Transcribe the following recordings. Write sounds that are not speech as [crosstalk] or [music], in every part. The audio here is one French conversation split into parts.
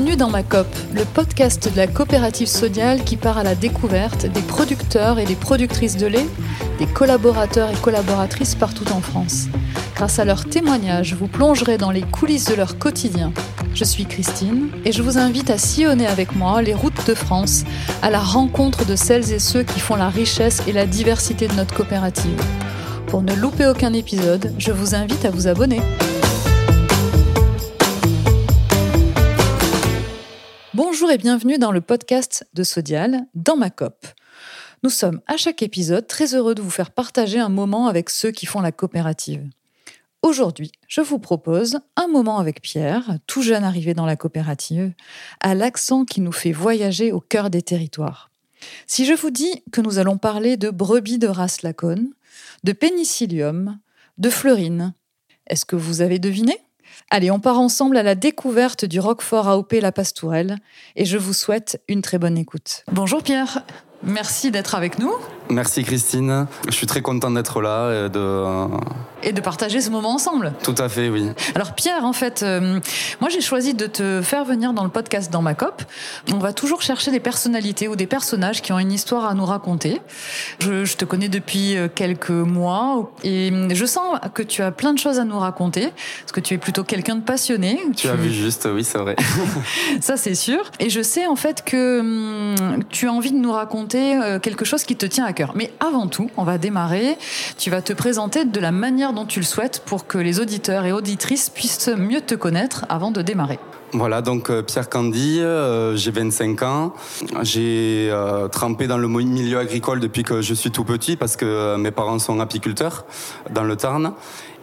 Bienvenue dans ma COP, le podcast de la coopérative sodiale qui part à la découverte des producteurs et des productrices de lait, des collaborateurs et collaboratrices partout en France. Grâce à leurs témoignages, vous plongerez dans les coulisses de leur quotidien. Je suis Christine et je vous invite à sillonner avec moi les routes de France à la rencontre de celles et ceux qui font la richesse et la diversité de notre coopérative. Pour ne louper aucun épisode, je vous invite à vous abonner. Et bienvenue dans le podcast de Sodial, dans ma COP. Nous sommes à chaque épisode très heureux de vous faire partager un moment avec ceux qui font la coopérative. Aujourd'hui, je vous propose un moment avec Pierre, tout jeune arrivé dans la coopérative, à l'accent qui nous fait voyager au cœur des territoires. Si je vous dis que nous allons parler de brebis de race lacone, de pénicillium, de fleurine, est-ce que vous avez deviné? Allez, on part ensemble à la découverte du Roquefort AOP La Pastourelle et je vous souhaite une très bonne écoute. Bonjour Pierre, merci d'être avec nous. Merci Christine, je suis très content d'être là et de... Et de partager ce moment ensemble. Tout à fait, oui. Alors Pierre, en fait, euh, moi j'ai choisi de te faire venir dans le podcast dans ma cop. On va toujours chercher des personnalités ou des personnages qui ont une histoire à nous raconter. Je, je, te connais depuis euh, quelques mois et je sens que tu as plein de choses à nous raconter parce que tu es plutôt quelqu'un de passionné. Tu, tu, as vu juste, oui, c'est vrai. [laughs] Ça c'est sûr. Et je sais en fait que hum, tu as envie de nous raconter euh, quelque chose qui te tient à cœur. Mais avant tout, on va démarrer. Tu vas te présenter de la manière dont tu le souhaites pour que les auditeurs et auditrices puissent mieux te connaître avant de démarrer. Voilà, donc euh, Pierre Candy, euh, j'ai 25 ans. J'ai euh, trempé dans le milieu agricole depuis que je suis tout petit parce que mes parents sont apiculteurs dans le Tarn.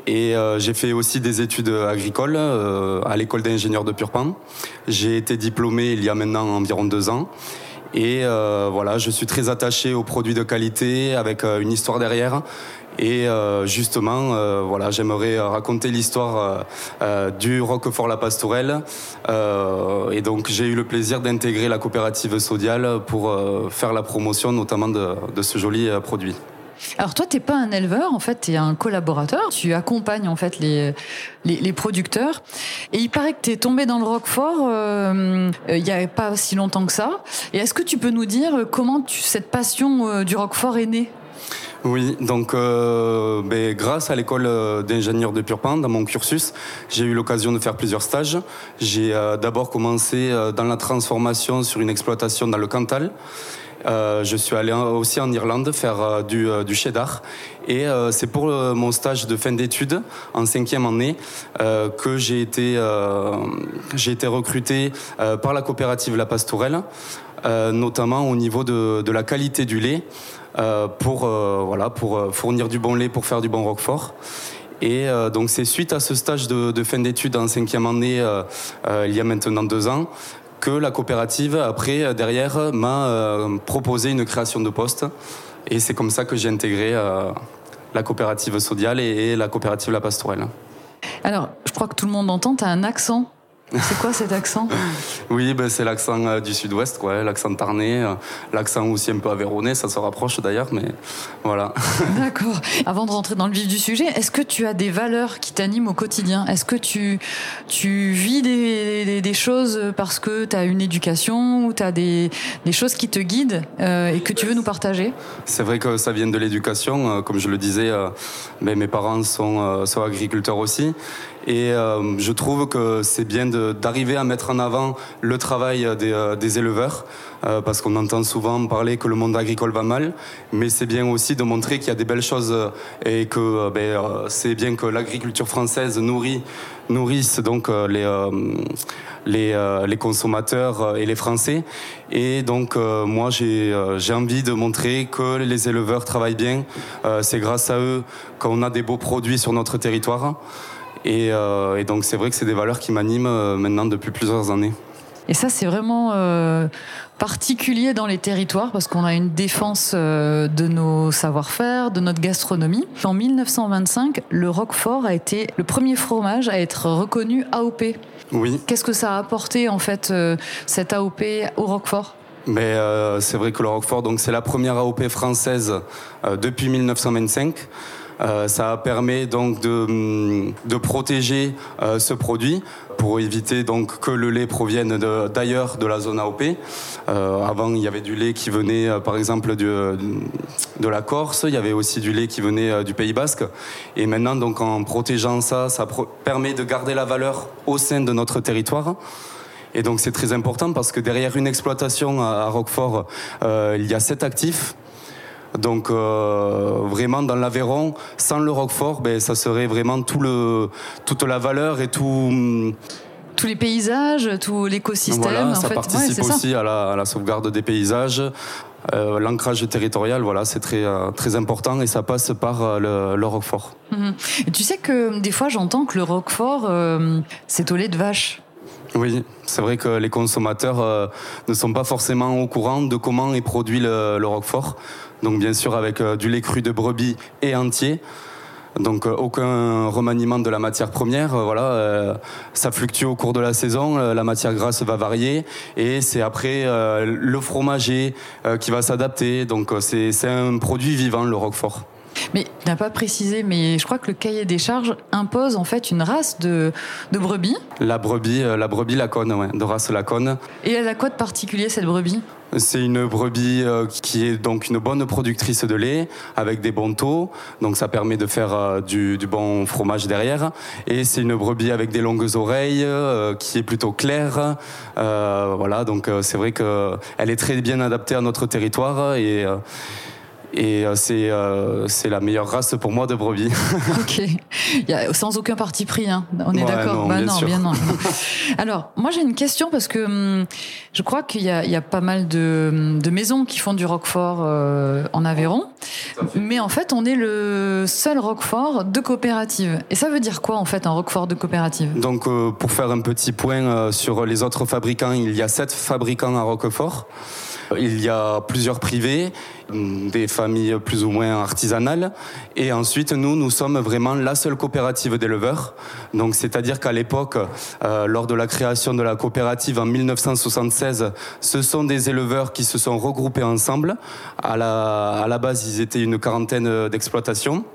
Et j'ai fait aussi des études agricoles à l'école d'ingénieurs de Purpan. J'ai été diplômé il y a maintenant environ deux ans. Et euh, voilà, je suis très attaché aux produits de qualité avec euh, une histoire derrière. Et euh, justement, voilà, j'aimerais raconter l'histoire du Roquefort La Pastourelle. et donc, j'ai eu le plaisir d'intégrer la coopérative Sodial pour faire la promotion notamment de ce joli produit. Alors toi, t'es pas un éleveur, en fait, tu es un collaborateur. Tu accompagnes en fait les, les, producteurs. Et il paraît que tu es tombé dans le Roquefort euh, il y a pas si longtemps que ça. Et est-ce que tu peux nous dire comment cette passion euh, du Roquefort est née? Oui, donc euh, ben, grâce à l'école euh, d'ingénieur de Purpan, dans mon cursus, j'ai eu l'occasion de faire plusieurs stages. J'ai euh, d'abord commencé euh, dans la transformation sur une exploitation dans le Cantal. Euh, je suis allé aussi en Irlande faire euh, du, euh, du, cheddar. Et c'est pour mon stage de fin d'études en cinquième année que j'ai été, recruté par la coopérative La Pastourelle, notamment au niveau de, la qualité du lait, pour, voilà, pour fournir du bon lait, pour faire du bon roquefort. Et donc c'est suite à ce stage de, fin d'études en cinquième année, il y a maintenant deux ans, que la coopérative, après, euh, derrière, m'a euh, proposé une création de poste. Et c'est comme ça que j'ai intégré euh, la coopérative Sodial et, la coopérative La Pastourelle. Alors, je crois que tout le monde entend, tu as un accent c'est quoi cet accent [laughs] Oui, ben c'est l'accent euh, du sud-ouest, quoi, l'accent tarnais, euh, l'accent aussi un peu avéronné, ça se rapproche d'ailleurs, mais voilà. [laughs] D'accord. Avant de rentrer dans le vif du sujet, est-ce que tu as des valeurs qui t'animent au quotidien? Est-ce que tu, tu vis des, des, des, choses parce que tu as une éducation ou tu as des, des, choses qui te guident euh, et que tu veux nous partager? C'est vrai que ça vient de l'éducation. Comme je le disais, mais mes parents sont, sont agriculteurs aussi. Et euh, je trouve que c'est bien d'arriver à mettre en avant le travail des, euh, des éleveurs, euh, parce qu'on entend souvent parler que le monde agricole va mal, mais c'est bien aussi de montrer qu'il y a des belles choses et que euh, ben, euh, c'est bien que l'agriculture française nourrit, nourrisse donc les, les, les, consommateurs et les Français. Et donc moi j'ai envie de montrer que les éleveurs travaillent bien. c'est grâce à eux qu'on a des beaux produits sur notre territoire. Et, euh, et donc c'est vrai que c'est des valeurs qui m'animent euh, maintenant depuis plusieurs années. Et ça, c'est vraiment euh, particulier dans les territoires parce qu'on a une défense euh, de nos savoir-faire, de notre gastronomie. En 1925, le Roquefort a été le premier fromage à être reconnu AOP. Oui. Qu'est-ce que ça a apporté en fait euh, cette AOP au Roquefort? Mais c'est vrai que le Roquefort, donc c'est la première AOP française depuis 1925. Euh, ça permet donc de, de protéger euh, ce produit pour éviter donc que le lait provienne d'ailleurs de, la zone AOP. Euh, avant, il y avait du lait qui venait par exemple de, la Corse, il y avait aussi du lait qui venait du Pays Basque. Et maintenant, donc en protégeant ça, ça permet de garder la valeur au sein de notre territoire. Et donc c'est très important parce que derrière une exploitation à, Roquefort, il y a sept actifs. Donc euh, vraiment dans l'Aveyron, sans le Roquefort, ben, ça serait vraiment tout le, toute la valeur et tout tous les paysages, tout l'écosystème. Voilà, ça participe aussi À, la, sauvegarde des paysages. Euh, l'ancrage territorial, voilà, c'est très, euh, très important et ça passe par le, Roquefort. Mhm. tu sais que des fois j'entends que le Roquefort, c'est au lait de vache. Oui, c'est vrai que les consommateurs ne sont pas forcément au courant de comment est produit le, Roquefort. Donc bien sûr avec euh, du lait cru de brebis et entier. Donc euh, aucun remaniement de la matière première, euh, voilà, ça fluctue au cours de la saison, la matière grasse va varier et c'est après le fromager qui va s'adapter. Donc c'est un produit vivant le Roquefort. Mais tu n'as pas précisé, mais je crois que le cahier des charges impose en fait une race de, de brebis. La brebis, la brebis lacone, ouais, de race lacone. Et elle a quoi de particulier cette brebis? C'est une brebis euh, qui est donc une bonne productrice de lait avec des bons taux, donc ça permet de faire euh, du, bon fromage derrière. Et c'est une brebis avec des longues oreilles, euh, qui est plutôt claire. voilà, donc c'est vrai qu'elle est très bien adaptée à notre territoire et et euh, c'est euh, c'est la meilleure race pour moi de brebis. [laughs] ok, Il y a, sans aucun parti pris, hein. on est d'accord. Non, bah bien, sûr. non. [laughs] Alors, moi j'ai une question parce que hum, je crois qu'il y a, il y a pas mal de, de maisons qui font du roquefort euh, en Aveyron, mais en fait on est le seul roquefort de coopérative. Et ça veut dire quoi en fait un roquefort de coopérative? Donc pour faire un petit point sur les autres fabricants, il y a sept fabricants à roquefort. Il y a plusieurs privés, des familles plus ou moins artisanales. Et ensuite, nous, nous sommes vraiment la seule coopérative d'éleveurs. Donc, c'est-à-dire qu'à l'époque, euh, lors de la création de la coopérative en 1976, ce sont des éleveurs qui se sont regroupés ensemble. À la, à la base, ils étaient une quarantaine d'exploitations.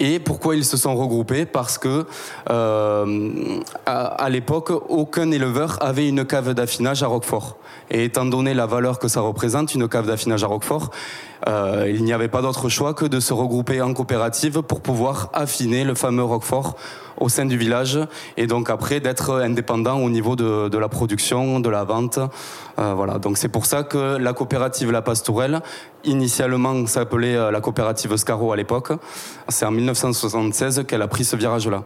Et pourquoi ils se sont regroupés? Parce que euh, à, l'époque, aucun éleveur avait une cave d'affinage à Roquefort. Et étant donné la valeur que ça représente, une cave d'affinage à Roquefort, euh, il n'y avait pas d'autre choix que de se regrouper en coopérative pour pouvoir affiner le fameux Roquefort au sein du village et donc après d'être indépendant au niveau de, de, la production, de la vente. Euh, voilà, donc c'est pour ça que la coopérative La Pastourelle, initialement s'appelait euh, la coopérative Scaro à l'époque, c'est en 1976 qu'elle a pris ce virage-là.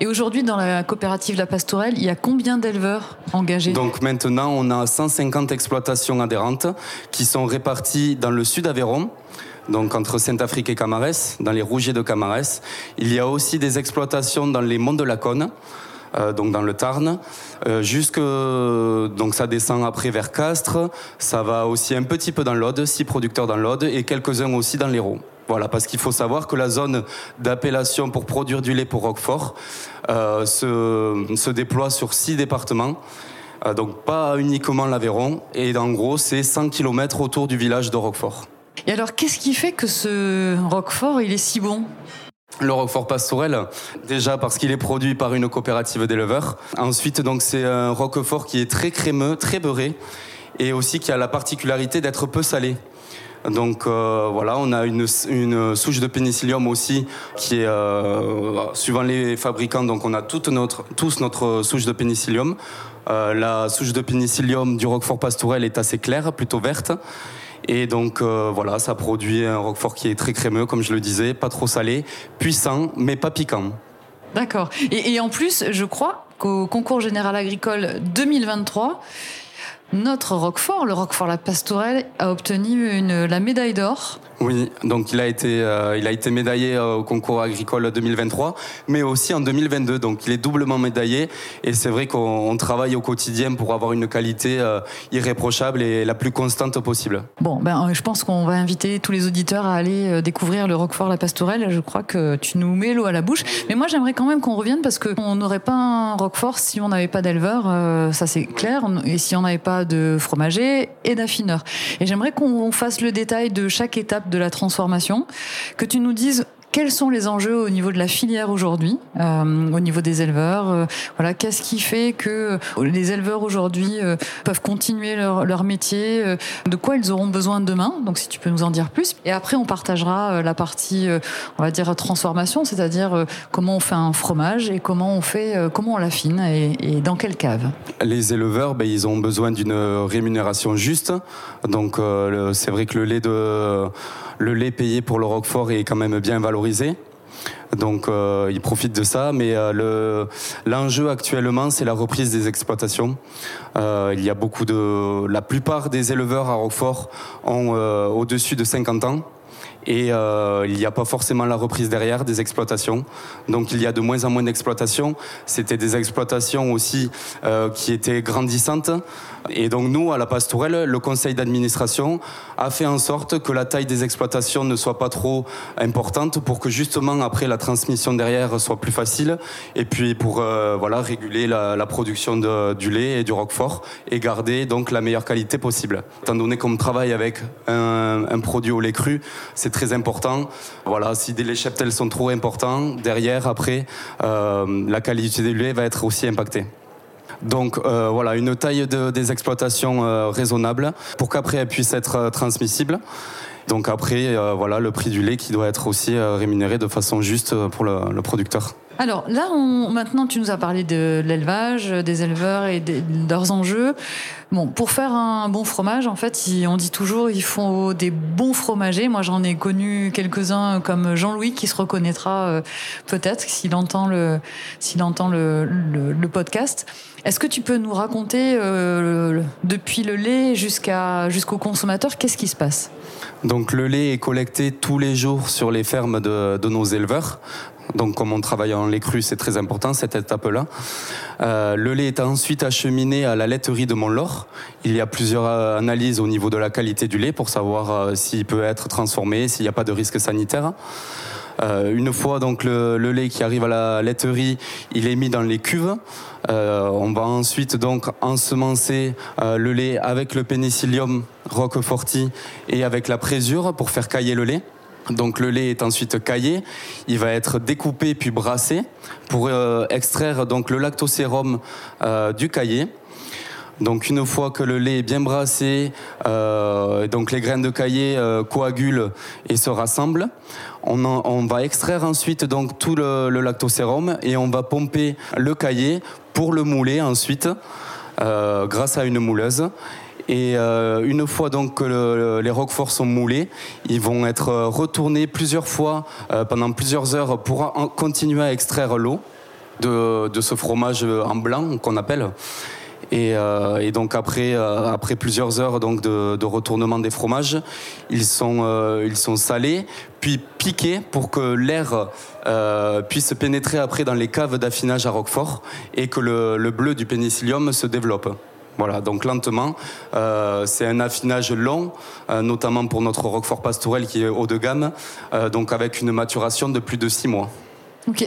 Et aujourd'hui, dans la coopérative La Pastourelle, il y a combien d'éleveurs engagés? Donc maintenant, on a 150 exploitations adhérentes qui sont réparties dans le sud Aveyron, donc entre Saint-Afrique et Camarès, dans les rougiers de Camarès. Il y a aussi des exploitations dans les monts de la Cône. Euh, donc dans le Tarn, euh, jusque donc ça descend après vers Castres, ça va aussi un petit peu dans l'Aude, six producteurs dans l'Aude et quelques-uns aussi dans l'Hérault. Voilà, parce qu'il faut savoir que la zone d'appellation pour produire du lait pour Roquefort euh, se, déploie sur six départements. Donc pas uniquement l'Aveyron, et en gros c'est 100 km autour du village de Roquefort. Et alors qu'est-ce qui fait que ce Roquefort il est si bon? Le Roquefort Pastourel, déjà parce qu'il est produit par une coopérative d'éleveurs. Ensuite, donc c'est un Roquefort qui est très crémeux, très beurré, et aussi qui a la particularité d'être peu salé. Donc euh, voilà, on a une, souche de pénicillium aussi qui est euh, suivant les fabricants. Donc on a toute notre, tous notre souche de pénicillium. Euh, la souche de pénicillium du Roquefort Pastourel est assez claire, plutôt verte. Et donc voilà, ça produit un Roquefort qui est très crémeux, comme je le disais, pas trop salé, puissant, mais pas piquant. D'accord. Et, et en plus, je crois qu'au concours général agricole 2023, notre Roquefort, le Roquefort La Pastourelle, a obtenu une, la médaille d'or oui, donc il a été, euh, il a été médaillé euh, au concours agricole 2023, mais aussi en 2022. Donc il est doublement médaillé. Et c'est vrai qu'on travaille au quotidien pour avoir une qualité euh, irréprochable et la plus constante possible. Bon, ben, je pense qu'on va inviter tous les auditeurs à aller découvrir le Roquefort La Pastourelle. Je crois que tu nous mets l'eau à la bouche. Mais moi, j'aimerais quand même qu'on revienne parce qu'on n'aurait pas un Roquefort si on n'avait pas d'éleveur. ça, c'est clair. Et si on n'avait pas de fromager et d'affineur. Et j'aimerais qu'on fasse le détail de chaque étape de la transformation, que tu nous dises quels sont les enjeux au niveau de la filière aujourd'hui, euh, au niveau des éleveurs euh, Voilà, qu'est-ce qui fait que les éleveurs aujourd'hui euh, peuvent continuer leur, leur métier De quoi ils auront besoin demain Donc, si tu peux nous en dire plus. Et après, on partagera la partie, on va dire transformation, c'est-à-dire comment on fait un fromage et comment on fait, comment on l'affine et, et dans quelle cave. Les éleveurs, ben, ils ont besoin d'une rémunération juste. Donc, c'est vrai que le lait de le lait payé pour le Roquefort est quand même bien valorisé. Donc euh, ils profitent de ça, mais euh, l'enjeu actuellement c'est la reprise des exploitations. Euh, il y a beaucoup de, la plupart des éleveurs à Roquefort ont au-dessus de 50 ans et euh, il n'y a pas forcément la reprise derrière des exploitations. Donc il y a de moins en moins d'exploitations. C'était des exploitations aussi euh, qui étaient grandissantes. Et donc nous, à la Pastourelle, le conseil d'administration a fait en sorte que la taille des exploitations ne soit pas trop importante pour que justement après la transmission derrière soit plus facile et puis pour euh, voilà réguler la, production du lait et du roquefort et garder donc la meilleure qualité possible. Étant donné qu'on travaille avec un, un produit au lait cru, c'est très important. Voilà, si les cheptels sont trop importants, derrière, après, euh, la qualité du lait va être aussi impactée. Donc euh, voilà, une taille de, des exploitations euh, raisonnable pour qu'après elle puisse être transmissible. Donc après, voilà, le prix du lait qui doit être aussi rémunéré de façon juste pour le producteur. Alors là, maintenant, tu nous as parlé de l'élevage, des éleveurs et de leurs enjeux. Bon, pour faire un bon fromage, en fait, on dit toujours il faut des bons fromagers. Moi, j'en ai connu quelques-uns comme Jean-Louis qui se reconnaîtra euh, peut-être s'il entend le s'il entend le, podcast. Est-ce que tu peux nous raconter euh, depuis le lait jusqu'à jusqu'au consommateur qu'est-ce qui se passe? Donc le lait est collecté tous les jours sur les fermes de, de nos éleveurs donc comme on travaille en lait cru, c'est très important cette étape-là. Euh, le lait est ensuite acheminé à la laiterie de Montlore. Il y a plusieurs euh, analyses au niveau de la qualité du lait pour savoir euh, s'il peut être transformé, s'il n'y a pas de risque sanitaire. Euh, une fois donc le, le, lait qui arrive à la laiterie, il est mis dans les cuves. Euh, on va ensuite donc ensemencer euh, le lait avec le pénicillium roqueforti et avec la présure pour faire cailler le lait. Donc le lait est ensuite caillé, il va être découpé puis brassé pour euh, extraire donc le lactosérum euh, du caillé. Donc une fois que le lait est bien brassé, euh, donc les graines de caillé coagulent et se rassemblent. On, va extraire ensuite donc tout le, le, lactosérum et on va pomper le caillé pour le mouler ensuite grâce à une mouleuse. Et euh, une fois donc que les roqueforts sont moulés, ils vont être retournés plusieurs fois euh, pendant plusieurs heures pour continuer à extraire l'eau de, ce fromage en blanc qu'on appelle. Et, euh, donc après, euh, après plusieurs heures donc de, retournement des fromages, ils sont, euh, ils sont salés, puis piqués pour que l'air puisse pénétrer après dans les caves d'affinage à Roquefort et que le, le bleu du pénicillium se développe. Voilà, donc lentement. Euh, c'est un affinage long, euh, notamment pour notre Roquefort Pastourel qui est haut de gamme, euh, donc avec une maturation de plus de six mois.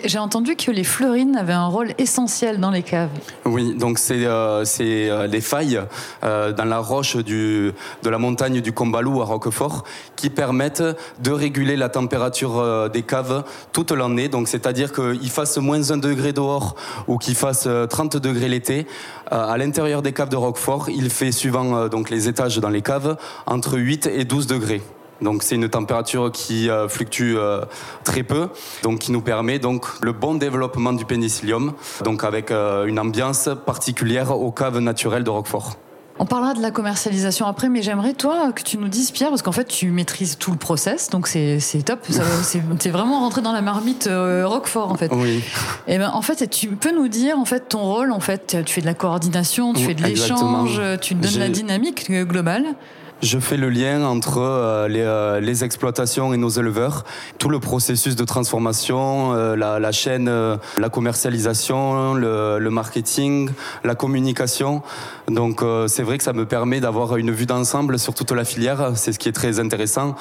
J'ai entendu que les fleurines avaient un rôle essentiel dans les caves. Oui, donc c'est euh, euh, les failles euh, dans la roche du, de la montagne du Combalou à Roquefort qui permettent de réguler la température euh, des caves toute l'année. Donc c'est-à-dire qu'il fasse moins 1 degré dehors ou qu'il fasse 30 degrés l'été. à l'intérieur des caves de Roquefort, il fait, suivant donc les étages dans les caves, entre 8 et 12 degrés. Donc c'est une température qui euh, fluctue euh, très peu, donc qui nous permet donc le bon développement du pénicillium, donc avec euh, une ambiance particulière aux caves naturelles de Roquefort. On parlera de la commercialisation après, mais j'aimerais toi que tu nous dises Pierre, parce qu'en fait tu maîtrises tout le process, donc c'est top. [laughs] es vraiment rentré dans la marmite Roquefort en fait. Oui. Et ben en fait tu peux nous dire en fait ton rôle en fait? Tu fais de la coordination, tu fais de l'échange, tu donnes la dynamique globale. Je fais le lien entre euh, les, euh, les, exploitations et nos éleveurs, tout le processus de transformation, euh, la, la, chaîne, la commercialisation, le, le, marketing, la communication. Donc c'est vrai que ça me permet d'avoir une vue d'ensemble sur toute la filière. C'est ce qui est très intéressant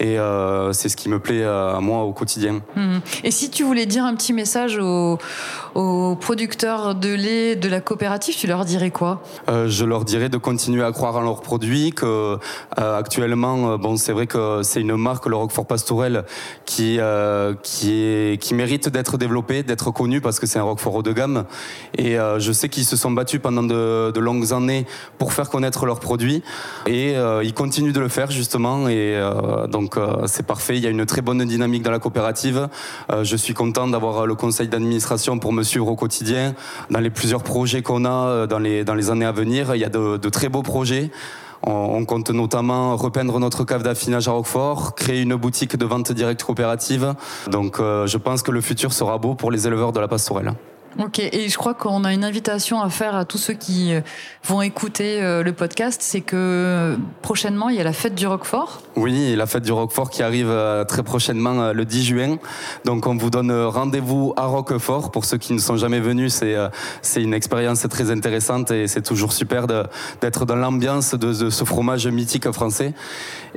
et c'est ce qui me plaît à moi au quotidien. Mmh. Et si tu voulais dire un petit message aux, aux producteurs de lait de la coopérative, tu leur dirais quoi? Je leur dirais de continuer à croire en leurs produits, que actuellement, bon, c'est vrai que c'est une marque, le Roquefort Pastourel, qui est qui mérite d'être développé, d'être connu parce que c'est un Roquefort haut de gamme. Et je sais qu'ils se sont battus pendant de, longues années pour faire connaître leurs produits et ils continuent de le faire justement. Et donc c'est parfait. Il y a une très bonne dynamique dans la coopérative. je suis content d'avoir le conseil d'administration pour me suivre au quotidien dans les plusieurs projets qu'on a dans les dans les années à venir. Il y a de très beaux projets. On, compte notamment repeindre notre cave d'affinage à Roquefort, créer une boutique de vente directe coopérative. Donc euh, je pense que le futur sera beau pour les éleveurs de la pastorelle. Ok, et je crois qu'on a une invitation à faire à tous ceux qui euh, vont écouter euh, le podcast, c'est que euh, prochainement il y a la fête du Roquefort. Oui, la fête du Roquefort qui arrive très prochainement le 10 juin. Donc on vous donne rendez-vous à Roquefort. Pour ceux qui ne sont jamais venus, c'est c'est une expérience très intéressante et c'est toujours super d'être dans l'ambiance de, de, ce fromage mythique français.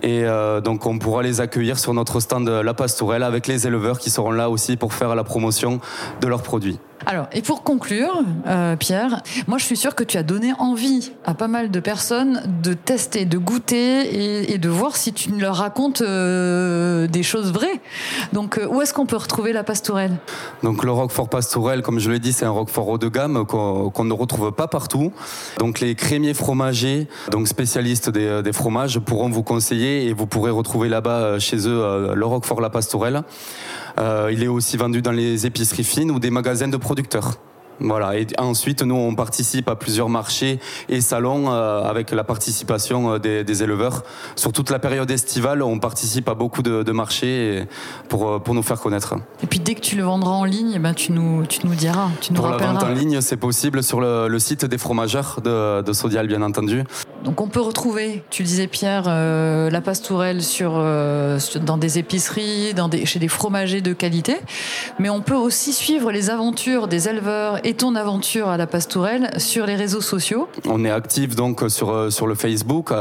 Et donc on pourra les accueillir sur notre stand La Pastourelle avec les éleveurs qui seront là aussi pour faire la promotion de leurs produits. Alors, et pour conclure, euh, Pierre, moi je suis sûre que tu as donné envie à pas mal de personnes de tester, de goûter et, de voir si tu leur racontes euh, des choses vraies. Donc, euh, où est-ce qu'on peut retrouver la pastourelle Donc, le Roquefort Pastourelle, comme je l'ai dit, c'est un Roquefort haut de gamme qu'on ne retrouve pas partout. Donc, les crémiers fromagers, donc spécialistes des, des fromages, pourront vous conseiller et vous pourrez retrouver là-bas chez eux le Roquefort La Pastourelle. Euh, il est aussi vendu dans les épiceries fines ou des magasins de producteurs. Voilà. Et ensuite, nous, on participe à plusieurs marchés et salons euh, avec la participation euh, des, des, éleveurs. Sur toute la période estivale, on participe à beaucoup de, de marchés pour, pour nous faire connaître. Et puis, dès que tu le vendras en ligne, eh ben, tu, nous, tu nous diras. Tu nous pour la vente en ligne, c'est possible sur le, le, site des fromageurs de, de, Sodial, bien entendu. Donc, on peut retrouver, tu le disais, Pierre, euh, la pastourelle sur, euh, dans des épiceries, chez des fromagers de qualité. Mais on peut aussi suivre les aventures des éleveurs et ton aventure à la Pastourelle sur les réseaux sociaux On est actif donc sur, euh, sur le Facebook.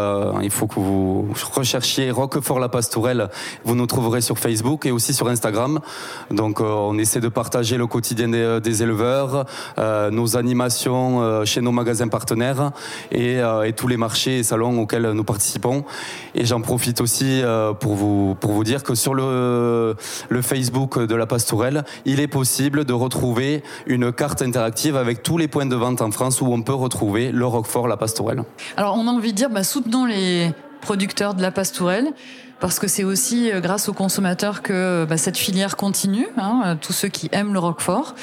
Il faut que vous recherchiez Roquefort la Pastourelle. Vous nous trouverez sur Facebook et aussi sur Instagram. Donc on essaie de partager le quotidien des, des éleveurs, nos animations chez nos magasins partenaires et, et, tous les marchés et salons auxquels nous participons. Et j'en profite aussi pour, vous, pour vous dire que sur le, le Facebook de la Pastourelle, il est possible de retrouver une carte interactive interactive avec tous les points de vente en France où on peut retrouver le Roquefort, la Pastourelle. Alors on a envie de dire, bah, soutenons les producteurs de la Pastourelle parce que c'est aussi euh, grâce aux consommateurs que bah, cette filière continue. Hein, euh, tous ceux qui aiment le Roquefort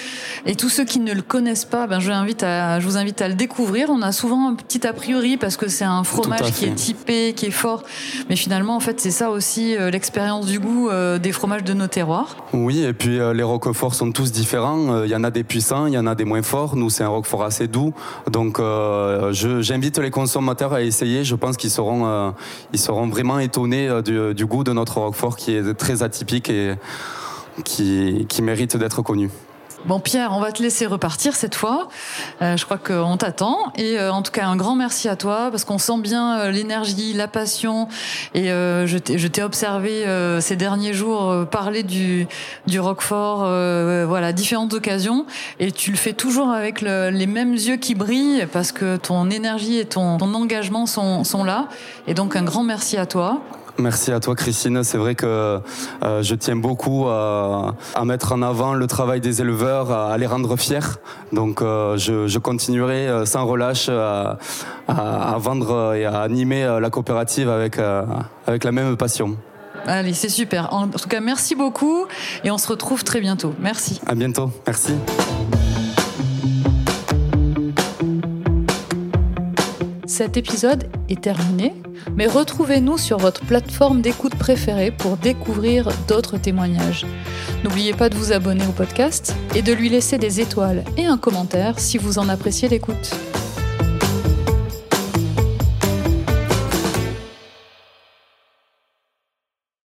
et tous ceux qui ne le connaissent pas, ben je, invite à, je vous invite à le découvrir. On a souvent un petit a priori parce que c'est un fromage qui est typé, qui est fort, mais finalement en fait c'est ça aussi euh, l'expérience du goût des fromages de nos terroirs. Oui, et puis les Roqueforts sont tous différents. Il y en a des puissants, il y en a des moins forts. Nous c'est un Roquefort assez doux, donc euh, j'invite les consommateurs à essayer. Je pense qu'ils seront, euh, ils seront vraiment étonnés du du goût de notre Roquefort qui est très atypique et qui, qui mérite d'être connu. Bon Pierre, on va te laisser repartir cette fois. Euh, je crois qu'on t'attend. Et euh, en tout cas, un grand merci à toi parce qu'on sent bien euh, l'énergie, la passion. Et euh, je t'ai observé euh, ces derniers jours parler du, du Roquefort, voilà, différentes occasions. Et tu le fais toujours avec le, les mêmes yeux qui brillent parce que ton énergie et ton, ton engagement sont, sont là. Et donc un grand merci à toi. Merci à toi Christine. C'est vrai que euh, je tiens beaucoup à, à, mettre en avant le travail des éleveurs, à, les rendre fiers. Donc euh, je, je, continuerai euh, sans relâche à, à, vendre et à animer la coopérative avec, euh, avec la même passion. Allez, c'est super. En tout cas, merci beaucoup et on se retrouve très bientôt. Merci. À bientôt. Merci. Cet épisode est terminé, mais retrouvez-nous sur votre plateforme d'écoute préférée pour découvrir d'autres témoignages. N'oubliez pas de vous abonner au podcast et de lui laisser des étoiles et un commentaire si vous en appréciez l'écoute.